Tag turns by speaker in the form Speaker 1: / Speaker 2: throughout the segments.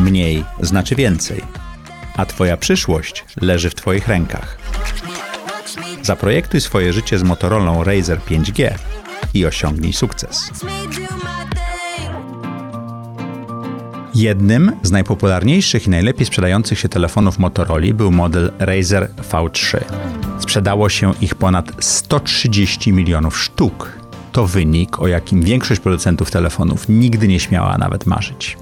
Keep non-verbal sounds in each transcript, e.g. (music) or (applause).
Speaker 1: Mniej znaczy więcej, a Twoja przyszłość leży w Twoich rękach. Zaprojektuj swoje życie z Motorola Razer 5G i osiągnij sukces. Jednym z najpopularniejszych i najlepiej sprzedających się telefonów Motorola był model Razer V3. Sprzedało się ich ponad 130 milionów sztuk. To wynik, o jakim większość producentów telefonów nigdy nie śmiała nawet marzyć.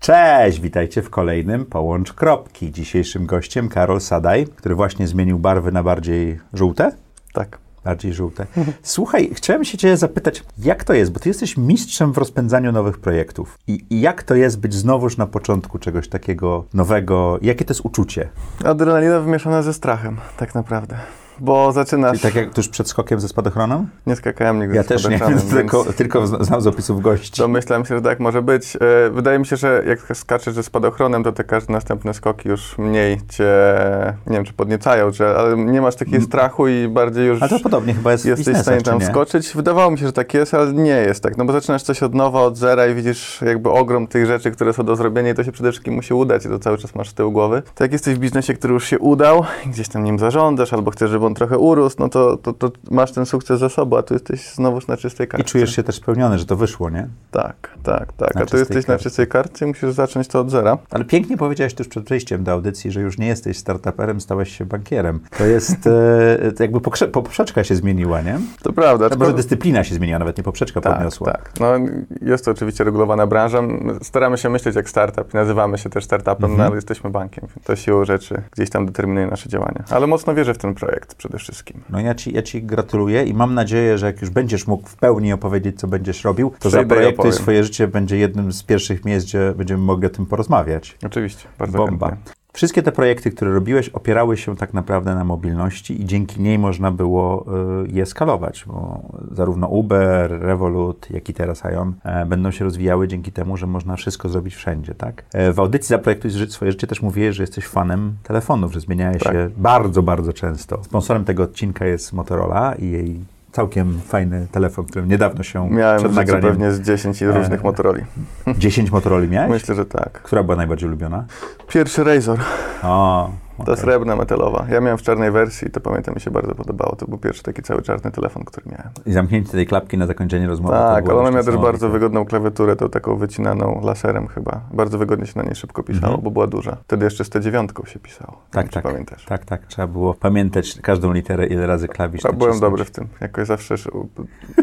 Speaker 1: Cześć, witajcie w kolejnym Połącz Kropki. Dzisiejszym gościem Karol Sadaj, który właśnie zmienił barwy na bardziej żółte.
Speaker 2: Tak.
Speaker 1: Bardziej żółte. (laughs) Słuchaj, chciałem się Cię zapytać, jak to jest, bo Ty jesteś mistrzem w rozpędzaniu nowych projektów. I, I jak to jest być znowuż na początku czegoś takiego nowego? Jakie to jest uczucie?
Speaker 2: Adrenalina wymieszana ze strachem, tak naprawdę. Bo zaczynasz...
Speaker 1: I tak jak tuż przed skokiem ze spadochronem?
Speaker 2: Nie skakałem nigdy
Speaker 1: Ja też nie,
Speaker 2: spadochronem, (laughs)
Speaker 1: tylko,
Speaker 2: więc
Speaker 1: tylko znam z opisów gości.
Speaker 2: Domyślam się, że tak może być. E, Wydaje mi się, że jak skaczesz ze spadochronem, to te każde następne skoki już mniej cię, nie wiem, czy podniecają, czy, ale nie masz takiego strachu i bardziej już
Speaker 1: Ale to podobnie chyba jest
Speaker 2: jesteś w stanie tam
Speaker 1: nie?
Speaker 2: wskoczyć. Wydawało mi się, że tak jest, ale nie jest tak. No bo zaczynasz coś od nowa, od zera i widzisz jakby ogrom tych rzeczy, które są do zrobienia i to się przede wszystkim musi udać i to cały czas masz z tyłu głowy. To jak jesteś w biznesie, który już się udał, gdzieś tam nim zarządzasz albo chcesz, żeby on trochę urósł, no to, to, to masz ten sukces za sobą, a tu jesteś znowuż na czystej
Speaker 1: I
Speaker 2: kartce.
Speaker 1: czujesz się też spełniony, że to wyszło, nie?
Speaker 2: Tak, tak, tak.
Speaker 1: Na
Speaker 2: a tu jesteś na
Speaker 1: kartce.
Speaker 2: czystej kartce i musisz zacząć to od zera.
Speaker 1: Ale pięknie powiedziałeś tuż przed przejściem do audycji, że już nie jesteś startuperem, stałeś się bankierem. To jest, e, jakby poprzeczka się zmieniła, nie?
Speaker 2: To prawda.
Speaker 1: No,
Speaker 2: tylko-
Speaker 1: może dyscyplina się zmieniła, nawet nie poprzeczka
Speaker 2: tak,
Speaker 1: podniosła.
Speaker 2: tak. No, jest to oczywiście regulowana branża. My Staramy się myśleć jak startup. Nazywamy się też startupem,
Speaker 1: Mhm.
Speaker 2: no, ale jesteśmy bankiem. To siłą rzeczy gdzieś tam determinuje nasze działania. Ale mocno wierzę w ten projekt przede wszystkim.
Speaker 1: No ja ci, ja ci gratuluję i mam nadzieję, że jak już będziesz mógł w pełni opowiedzieć, co będziesz robił, to
Speaker 2: Przejdę i
Speaker 1: zaprojektuj swoje życie będzie jednym z pierwszych miejsc, gdzie będziemy mogli o tym porozmawiać.
Speaker 2: Oczywiście, bardzo
Speaker 1: Bomba.
Speaker 2: chętnie.
Speaker 1: Wszystkie te projekty, które robiłeś, opierały się tak naprawdę na mobilności i dzięki niej można było y, je skalować, bo zarówno Uber, Revolut, jak i teraz Ion e, będą się rozwijały dzięki temu, że można wszystko zrobić wszędzie, tak? E, w audycji Zaprojektuj swoje życie też mówiłeś, że jesteś fanem telefonów, że zmieniałeś
Speaker 2: Tak.
Speaker 1: się bardzo, bardzo często. Sponsorem tego odcinka jest Motorola i jej całkiem fajny telefon, którym niedawno się
Speaker 2: Miałem
Speaker 1: przed nagraniem...
Speaker 2: pewnie z 10 różnych
Speaker 1: E,
Speaker 2: Motorola.
Speaker 1: 10 Motorola miałeś?
Speaker 2: Myślę, że tak.
Speaker 1: Która była najbardziej ulubiona?
Speaker 2: Pierwszy Razor.
Speaker 1: O,
Speaker 2: Ta srebrna metalowa. Ja miałem w czarnej wersji to pamiętam mi się bardzo podobało. To był pierwszy taki cały czarny telefon, który miałem.
Speaker 1: I zamknięcie tej klapki na zakończenie rozmowy.
Speaker 2: Tak, ale ona miała też bardzo wygodną klawiaturę, to taką wycinaną laserem chyba. Bardzo wygodnie się na niej szybko pisało,
Speaker 1: Mhm.
Speaker 2: bo była duża. Wtedy jeszcze z T9 się pisało.
Speaker 1: Tak,
Speaker 2: wiem,
Speaker 1: tak.
Speaker 2: Pamiętasz?
Speaker 1: Tak, tak. Trzeba było pamiętać każdą literę, ile razy klawisz.
Speaker 2: Ja byłem dobry w tym. Jakoś zawsze,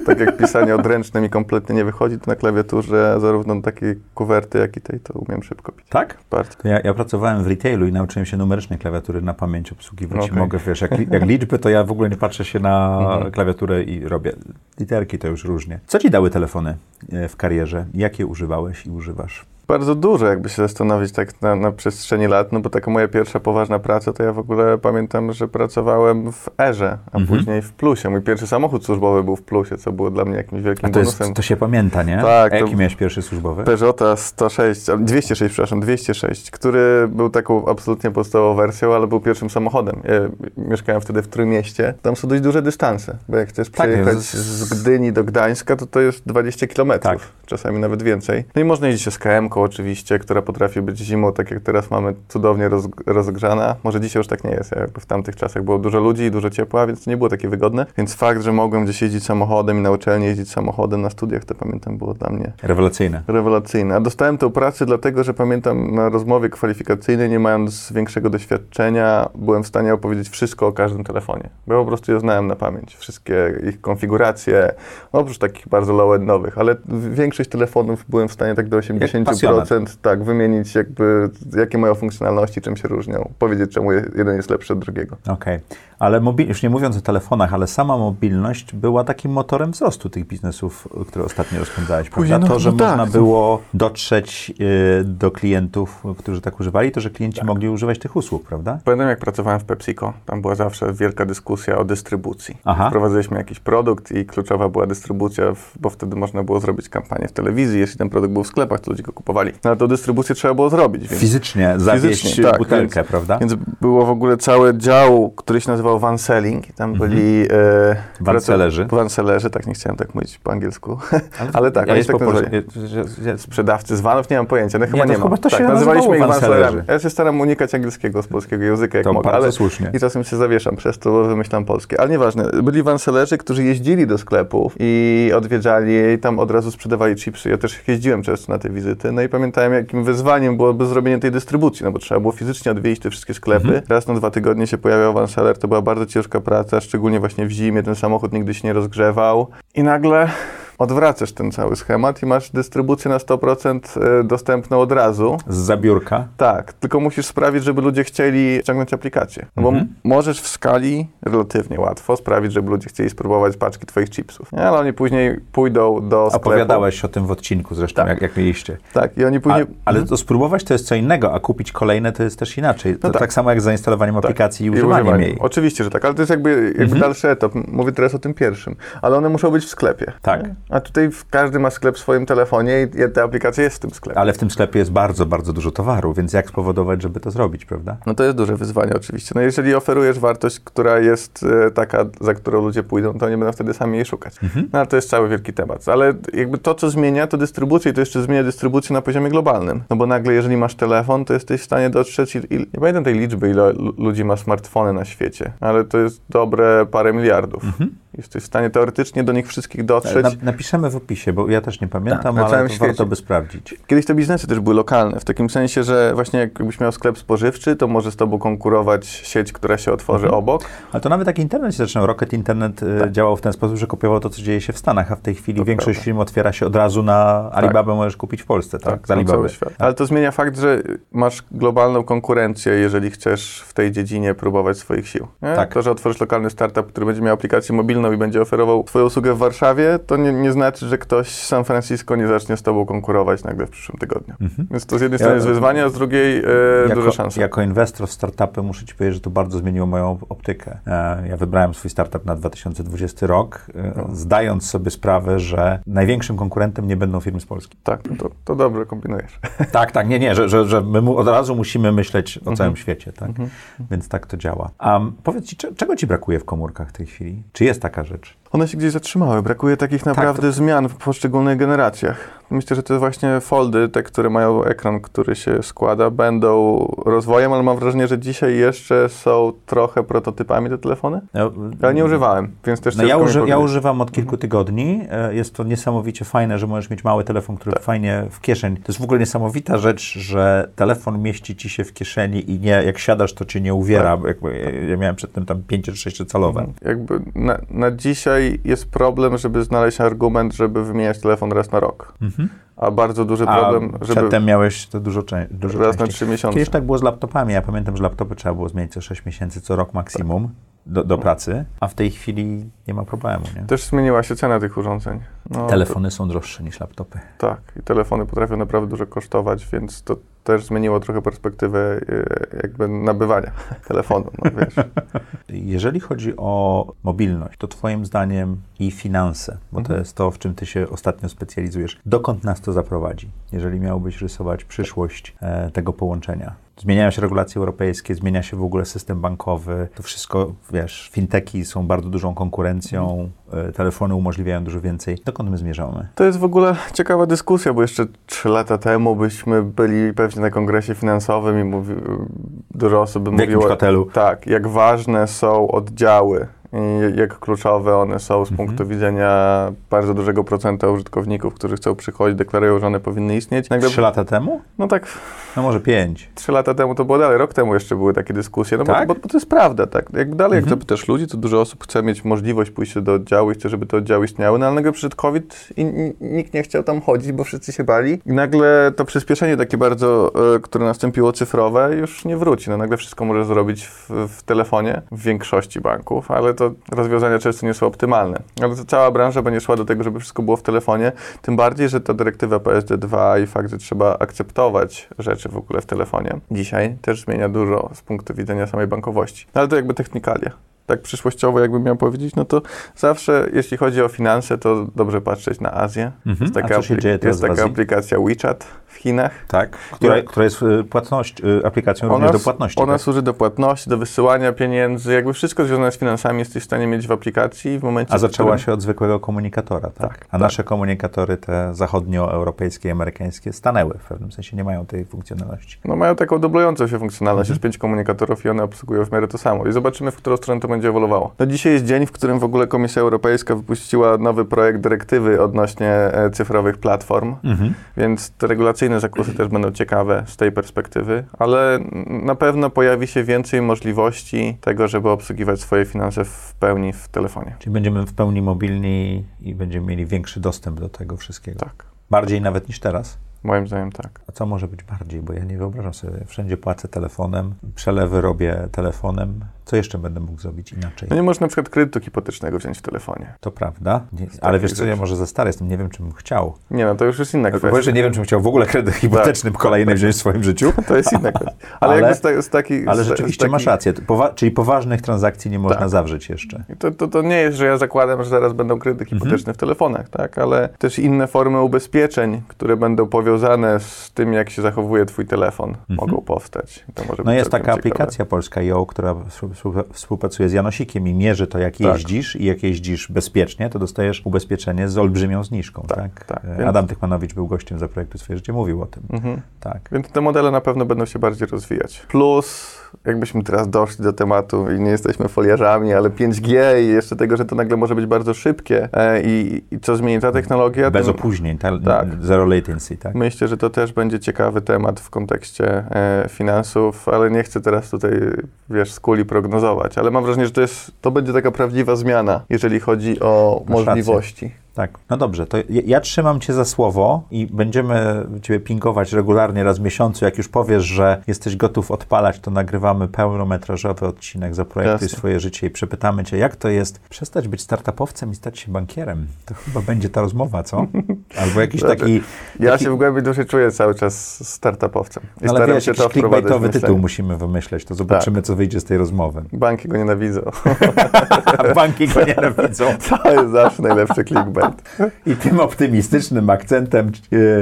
Speaker 2: tak jak pisanie odręczne mi kompletnie nie wychodzi, to na klawiaturze zarówno takiej kuwerty, jak i tej, to umiem szybko pisać.
Speaker 1: Tak?
Speaker 2: Bardzo.
Speaker 1: Ja, ja pracowałem w retailu i nauczyłem się numerycznej klawiatury na pamięć obsługiwać.
Speaker 2: Okej.
Speaker 1: Mogę, wiesz, jak, jak liczby, to ja w ogóle nie patrzę się na
Speaker 2: Mhm.
Speaker 1: klawiaturę i robię. Literki to już różnie. Co ci dały telefony e, w karierze? Jakie używałeś i używasz?
Speaker 2: Bardzo dużo, jakby się zastanowić tak na, na przestrzeni lat, no bo taka moja pierwsza poważna praca, to ja w ogóle pamiętam, że pracowałem w Erze, a
Speaker 1: Mhm.
Speaker 2: później w Plusie. Mój pierwszy samochód służbowy był w Plusie, co było dla mnie jakimś wielkim
Speaker 1: A to, jest,
Speaker 2: bonusem.
Speaker 1: to się pamięta, nie?
Speaker 2: Tak,
Speaker 1: A jaki miałeś pierwszy służbowy?
Speaker 2: Peugeota 106, a, 206, przepraszam, 206, który był taką absolutnie podstawową wersją, ale był pierwszym samochodem. Ja mieszkałem wtedy w Trójmieście. Tam są dość duże dystanse, bo jak chcesz
Speaker 1: Tak,
Speaker 2: przejechać
Speaker 1: z-
Speaker 2: z Gdyni do Gdańska, to to jest 20 kilometrów,
Speaker 1: Tak.
Speaker 2: czasami nawet więcej. No i można jeździć z Oczywiście, która potrafi być zimą, tak jak teraz mamy, cudownie roz, rozgrzana. Może dzisiaj już tak nie jest, jakby w tamtych czasach było dużo ludzi i dużo ciepła, więc nie było takie wygodne. Więc fakt, że mogłem gdzieś jeździć samochodem i na uczelni jeździć samochodem na studiach, to pamiętam było dla mnie
Speaker 1: Rewelacyjne.
Speaker 2: Rewelacyjne. A dostałem tę pracę dlatego, że pamiętam na rozmowie kwalifikacyjnej, nie mając większego doświadczenia, byłem w stanie opowiedzieć wszystko o każdym telefonie. Bo po prostu je znałem na pamięć. Wszystkie ich konfiguracje, oprócz takich bardzo low-endowych, ale większość telefonów byłem w stanie tak do 80% tak, wymienić jakby jakie mają funkcjonalności, czym się różnią. Powiedzieć, czemu je- jeden jest lepszy od drugiego.
Speaker 1: Okej, ale mobil, już nie mówiąc o telefonach, ale sama mobilność była takim motorem wzrostu tych biznesów, które ostatnio rozpędzałeś,
Speaker 2: Później,
Speaker 1: prawda?
Speaker 2: no-
Speaker 1: to, że
Speaker 2: no tak.
Speaker 1: można było dotrzeć y, do klientów, którzy tak używali, to, że klienci mogli używać tych usług, prawda?
Speaker 2: Pamiętam, jak pracowałem w PepsiCo, tam była zawsze wielka dyskusja o dystrybucji.
Speaker 1: Aha.
Speaker 2: Wprowadziliśmy jakiś produkt i kluczowa była dystrybucja, bo wtedy można było zrobić kampanię w telewizji, jeśli ten produkt był w sklepach, to ludzie go kupowali. No ale to dystrybucję trzeba było zrobić, więc...
Speaker 1: Fizycznie zawieźć
Speaker 2: Fizycznie, tak,
Speaker 1: butelkę,
Speaker 2: więc-
Speaker 1: prawda?
Speaker 2: Więc było w ogóle cały dział, który się nazywał nazywał Vanselling i tam
Speaker 1: Mhm.
Speaker 2: byli... E,
Speaker 1: Vancellerzy.
Speaker 2: Vancellerzy, tak nie chciałem tak mówić po angielsku. (laughs) Ale, tak,
Speaker 1: ja
Speaker 2: oni tak nazywali. Sprzedawcy z vanów, nie mam pojęcia, no chyba
Speaker 1: to
Speaker 2: nie, ma.
Speaker 1: chyba to
Speaker 2: tak,
Speaker 1: się
Speaker 2: nazywaliśmy ich.
Speaker 1: Vancellerzy.
Speaker 2: Ja się staram unikać angielskiego z polskiego języka, jak
Speaker 1: To
Speaker 2: mogę, ale
Speaker 1: słusznie.
Speaker 2: i czasem się zawieszam przez to, bo wymyślam polskie. Ale nieważne, byli Vancellerzy, którzy jeździli do sklepów i odwiedzali i tam od razu sprzedawali chipsy. Ja też jeździłem często na te wizyty, no i pamiętałem, jakim wyzwaniem byłoby zrobienie tej dystrybucji, no bo trzeba było fizycznie odwiedzić te wszystkie sklepy.
Speaker 1: Mhm.
Speaker 2: Raz na dwa tygodnie się pojawiał Vanceller, to była bardzo ciężka praca, szczególnie właśnie w zimie, ten samochód nigdy się nie rozgrzewał. I nagle odwracasz ten cały schemat i masz dystrybucję na 100% e, dostępną od razu.
Speaker 1: Z zabiórka.
Speaker 2: Tak, tylko musisz sprawić, żeby ludzie chcieli ściągnąć aplikację. No
Speaker 1: Mhm.
Speaker 2: Bo m- możesz w skali relatywnie łatwo sprawić, żeby ludzie chcieli spróbować paczki twoich chipsów. Nie, ale oni później pójdą do sklepu.
Speaker 1: Opowiadałeś o tym w odcinku zresztą,
Speaker 2: Tak.
Speaker 1: jak, jak mieliście.
Speaker 2: Tak, i oni
Speaker 1: A,
Speaker 2: później...
Speaker 1: ale to spróbować to jest co innego, a kupić kolejne to jest też inaczej. To
Speaker 2: No
Speaker 1: tak.
Speaker 2: tak.
Speaker 1: samo jak z zainstalowaniem
Speaker 2: Tak.
Speaker 1: aplikacji i
Speaker 2: I
Speaker 1: używaniem
Speaker 2: używanie.
Speaker 1: jej.
Speaker 2: Oczywiście, że tak, ale to jest jakby, jakby
Speaker 1: Mhm.
Speaker 2: dalszy etap. Mówię teraz o tym pierwszym. Ale one muszą być w sklepie.
Speaker 1: Tak.
Speaker 2: A tutaj każdy ma sklep w swoim telefonie i ta aplikacja jest w tym sklepie.
Speaker 1: Ale w tym sklepie jest bardzo, bardzo dużo towaru, więc jak spowodować, żeby to zrobić, prawda?
Speaker 2: No to jest duże wyzwanie oczywiście. No jeżeli oferujesz wartość, która jest e, taka, za którą ludzie pójdą, to nie będą wtedy sami jej szukać.
Speaker 1: Mhm.
Speaker 2: No ale to jest cały wielki temat. Ale jakby to, co zmienia, to dystrybucję i to jeszcze zmienia dystrybucję na poziomie globalnym. No bo nagle, jeżeli masz telefon, to jesteś w stanie dotrzeć, i, i, nie pamiętam tej liczby, ile lu- ludzi ma smartfony na świecie, ale to jest dobre parę miliardów.
Speaker 1: Mhm.
Speaker 2: Jesteś w stanie teoretycznie do nich wszystkich dotrzeć.
Speaker 1: Na, napiszemy w opisie, bo ja też nie pamiętam,
Speaker 2: Tak,
Speaker 1: ale to warto by sprawdzić.
Speaker 2: Kiedyś te biznesy też były lokalne, w takim sensie, że właśnie jakbyś miał sklep spożywczy, to może z tobą konkurować sieć, która się otworzy
Speaker 1: Mhm.
Speaker 2: obok.
Speaker 1: Ale to nawet taki internet się zaczynał. Rocket Internet e,
Speaker 2: Tak.
Speaker 1: działał w ten sposób, że kopiował to, co dzieje się w Stanach, a w tej chwili
Speaker 2: To
Speaker 1: większość
Speaker 2: prawda.
Speaker 1: firm otwiera się od razu na Alibabę, możesz kupić w Polsce, tak?
Speaker 2: Tak,
Speaker 1: z Alibaby.
Speaker 2: cały świat. Ale to zmienia fakt, że masz globalną konkurencję, jeżeli chcesz w tej dziedzinie próbować swoich sił. Nie?
Speaker 1: Tak.
Speaker 2: To, że otworzysz lokalny startup, który będzie miał aplikację mobilną i będzie oferował swoją usługę w Warszawie, to nie, nie znaczy, że ktoś z San Francisco nie zacznie z tobą konkurować nagle w przyszłym tygodniu.
Speaker 1: Mhm.
Speaker 2: Więc to z jednej
Speaker 1: Ja-
Speaker 2: strony jest wyzwanie, a z drugiej e,
Speaker 1: Jako,
Speaker 2: duża szansa.
Speaker 1: jako inwestor w startupy muszę Ci powiedzieć, że to bardzo zmieniło moją optykę. E, Ja wybrałem swój startup na 2020 rok, e,
Speaker 2: No.
Speaker 1: zdając sobie sprawę, że największym konkurentem nie będą firmy z Polski.
Speaker 2: Tak, to, to dobrze kombinujesz. (laughs)
Speaker 1: tak, tak, nie, nie, że, że, że my mu od razu musimy myśleć o całym świecie, tak?
Speaker 2: Mhm.
Speaker 1: Więc tak to działa. A powiedz Ci, cze- czego Ci brakuje w komórkach w tej chwili? Czy jest taka rzecz?
Speaker 2: One się gdzieś zatrzymały. Brakuje takich naprawdę zmian w poszczególnych generacjach. Myślę, że te właśnie foldy, te, które mają ekran, który się składa, będą rozwojem, ale mam wrażenie, że dzisiaj jeszcze są trochę prototypami te telefony.
Speaker 1: No,
Speaker 2: Ja nie używałem, więc też
Speaker 1: No ja, uży, ja używam od kilku tygodni. E, Jest to niesamowicie fajne, że możesz mieć mały telefon, który
Speaker 2: Tak.
Speaker 1: fajnie w kieszeni. To jest w ogóle niesamowita rzecz, że telefon mieści ci się w kieszeni i nie, jak siadasz, to cię nie uwiera.
Speaker 2: Tak.
Speaker 1: Jakby, ja- ja miałem przedtem tam 5 czy 6 calowe.
Speaker 2: Jakby na, na dzisiaj jest problem, żeby znaleźć argument, żeby wymieniać telefon raz na rok.
Speaker 1: Mhm.
Speaker 2: A bardzo duży
Speaker 1: A
Speaker 2: problem, żeby
Speaker 1: przedtem miałeś to dużo, czę- dużo
Speaker 2: raz na
Speaker 1: częściej.
Speaker 2: trzy miesiące.
Speaker 1: Kiedyś tak było z laptopami. Ja pamiętam, że laptopy trzeba było zmieniać co 6 miesięcy, co rok maksimum do, do pracy, a w tej chwili nie ma problemu. Nie?
Speaker 2: Też zmieniła się cena tych urządzeń. No,
Speaker 1: Telefony są droższe niż laptopy.
Speaker 2: Tak, i telefony potrafią naprawdę dużo kosztować, więc to też zmieniło trochę perspektywę e, jakby nabywania (laughs) telefonu, no wiesz. (laughs)
Speaker 1: Jeżeli chodzi o mobilność, to Twoim zdaniem i finanse, bo to
Speaker 2: Mhm.
Speaker 1: jest to, w czym Ty się ostatnio specjalizujesz, dokąd nas to zaprowadzi, jeżeli miałbyś rysować przyszłość e, tego połączenia? Zmieniają się regulacje europejskie, zmienia się w ogóle system bankowy, to wszystko, wiesz, finteki są bardzo dużą konkurencją, e, telefony umożliwiają dużo więcej. Dokąd my zmierzamy?
Speaker 2: To jest w ogóle ciekawa dyskusja, bo jeszcze trzy lata temu byśmy byli pewnie na kongresie finansowym i mówi, dużo osób by
Speaker 1: W
Speaker 2: mówiło,
Speaker 1: hotelu?
Speaker 2: tak, jak ważne są oddziały jak kluczowe one są z
Speaker 1: Mhm.
Speaker 2: punktu widzenia bardzo dużego procenta użytkowników, którzy chcą przychodzić, deklarują, że one powinny istnieć. Nagle,
Speaker 1: Trzy lata temu?
Speaker 2: no tak,
Speaker 1: No może pięć.
Speaker 2: Trzy lata temu to było dalej, rok temu jeszcze były takie dyskusje, no
Speaker 1: Tak?
Speaker 2: bo, bo, bo to jest prawda, tak. Jak dalej, jak
Speaker 1: Mhm.
Speaker 2: zapytasz ludzi, to dużo osób chce mieć możliwość pójścia do oddziału i chce, żeby te oddziały istniały, no ale nagle przyszedł COVID i nikt nie chciał tam chodzić, bo wszyscy się bali. I nagle to przyspieszenie takie bardzo, e, które nastąpiło cyfrowe, już nie wróci. No nagle wszystko może zrobić w, w telefonie, w większości banków, ale to rozwiązania często nie są optymalne. Ale to cała branża będzie szła do tego, żeby wszystko było w telefonie, tym bardziej, że ta dyrektywa PSD2 i fakt, że trzeba akceptować rzeczy w ogóle w telefonie, dzisiaj też zmienia dużo z punktu widzenia samej bankowości. No ale to jakby technikalia. tak przyszłościowo jakbym miał powiedzieć, no to zawsze, jeśli chodzi o finanse, to dobrze patrzeć na Azję.
Speaker 1: Mhm.
Speaker 2: Jest taka,
Speaker 1: A co się dzieje
Speaker 2: jest taka aplikacja WeChat w Chinach.
Speaker 1: Tak, która, która jest y, płatność, y, aplikacją również do płatności.
Speaker 2: Ona
Speaker 1: tak?
Speaker 2: służy do płatności, do wysyłania pieniędzy, jakby wszystko związane z finansami jesteś w stanie mieć w aplikacji w momencie,
Speaker 1: A zaczęła
Speaker 2: którym...
Speaker 1: się od zwykłego komunikatora, tak?
Speaker 2: Tak,
Speaker 1: A
Speaker 2: tak.
Speaker 1: nasze komunikatory, te zachodnioeuropejskie i amerykańskie, stanęły w pewnym sensie, nie mają tej funkcjonalności.
Speaker 2: No mają taką dublującą się funkcjonalność,
Speaker 1: Mhm.
Speaker 2: jest pięć komunikatorów i one obsługują w miarę to samo. I zobaczymy, w którą stronę to będzie ewoluowało. No dzisiaj jest dzień, w którym w ogóle Komisja Europejska wypuściła nowy projekt dyrektywy odnośnie e, cyfrowych platform,
Speaker 1: Mhm.
Speaker 2: więc te regulacyjne zakusy też będą ciekawe z tej perspektywy, ale na pewno pojawi się więcej możliwości tego, żeby obsługiwać swoje finanse w pełni w telefonie.
Speaker 1: Czyli będziemy w pełni mobilni i będziemy mieli większy dostęp do tego wszystkiego.
Speaker 2: Tak,
Speaker 1: Bardziej nawet niż teraz.
Speaker 2: moim zdaniem tak.
Speaker 1: A co może być bardziej? Bo ja nie wyobrażam sobie, wszędzie płacę telefonem, przelewy robię telefonem. Co jeszcze będę mógł zrobić inaczej?
Speaker 2: No nie można na przykład kredytu hipotecznego wziąć w telefonie.
Speaker 1: To prawda, nie, ale wiesz co, ja może za stary jestem, nie wiem, czym bym chciał.
Speaker 2: Nie no, to już jest inna kwestia.
Speaker 1: pierwsze, nie wiem, czym chciał w ogóle kredyt hipoteczny kolejny wziąć w swoim życiu. (laughs)
Speaker 2: To jest inna kwestia. Ale,
Speaker 1: Ale-
Speaker 2: jakby z, ta, z takich...
Speaker 1: Ale rzeczywiście
Speaker 2: z takich,
Speaker 1: masz rację. Powa- czyli poważnych transakcji nie można
Speaker 2: Tak.
Speaker 1: zawrzeć jeszcze.
Speaker 2: To, to, to nie jest, że ja zakładam, że zaraz będą kredyty
Speaker 1: Mhm.
Speaker 2: hipoteczne w telefonach, tak? Ale też inne formy ubezpieczeń, które będą powiązane z tym, jak się zachowuje twój telefon, mogą powstać.
Speaker 1: Mhm. No jest taka
Speaker 2: ciekawe.
Speaker 1: aplikacja polska IO, która współpracuje z Janosikiem i mierzy to, jak
Speaker 2: Tak.
Speaker 1: jeździsz i jak jeździsz bezpiecznie, to dostajesz ubezpieczenie z olbrzymią zniżką. Tak,
Speaker 2: Tak, tak.
Speaker 1: E,
Speaker 2: Więc-
Speaker 1: Adam Tychmanowicz był gościem za projektu Swoje Życie, mówił o tym.
Speaker 2: Mhm.
Speaker 1: Tak.
Speaker 2: Więc te modele na pewno będą się bardziej rozwijać. Plus, jakbyśmy teraz doszli do tematu i nie jesteśmy foliarzami, ale 5G i jeszcze tego, że to nagle może być bardzo szybkie e, i, i co zmieni ta technologia,
Speaker 1: Bez
Speaker 2: to
Speaker 1: opóźnień, ta,
Speaker 2: Tak.
Speaker 1: zero latency, tak?
Speaker 2: myślę, że to też będzie ciekawy temat w kontekście e, finansów, ale nie chcę teraz tutaj, wiesz, z kuli prognozować, ale mam wrażenie, że to, jest, to będzie taka prawdziwa zmiana, jeżeli chodzi o
Speaker 1: Masz rację. Tak. No dobrze, to ja, ja trzymam cię za słowo i będziemy ciebie pingować regularnie raz w miesiącu. Jak już powiesz, że jesteś gotów odpalać, to nagrywamy pełnometrażowy odcinek za projekty
Speaker 2: Jasne.
Speaker 1: swoje życie i przepytamy cię, jak to jest przestać być startupowcem i stać się bankierem. To chyba będzie ta rozmowa, co? (laughs) Albo jakiś
Speaker 2: Znaczy,
Speaker 1: taki...
Speaker 2: Ja
Speaker 1: taki-
Speaker 2: się w głębi duszy czuję cały czas startupowcem i
Speaker 1: No, ale wiesz,
Speaker 2: się
Speaker 1: jakiś clickbaitowy tytuł musimy wymyśleć, to zobaczymy, co wyjdzie z tej rozmowy.
Speaker 2: Banki go nienawidzą. (laughs)
Speaker 1: Banki go (laughs) nienawidzą.
Speaker 2: To jest zawsze najlepszy clickbait.
Speaker 1: I tym optymistycznym akcentem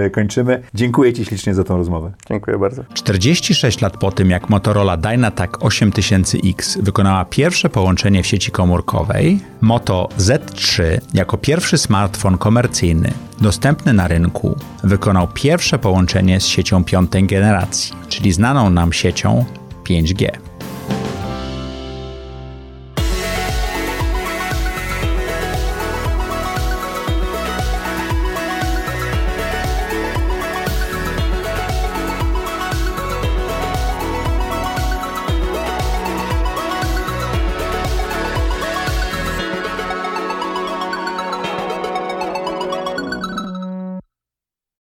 Speaker 1: e, kończymy. Dziękuję ci ślicznie za tą rozmowę.
Speaker 2: Dziękuję bardzo.
Speaker 3: 46 lat po tym, jak Motorola Dynatac 8000X wykonała pierwsze połączenie w sieci komórkowej, Moto Z3 jako pierwszy smartfon komercyjny dostępny na rynku wykonał pierwsze połączenie z siecią piątej generacji, czyli znaną nam siecią 5G.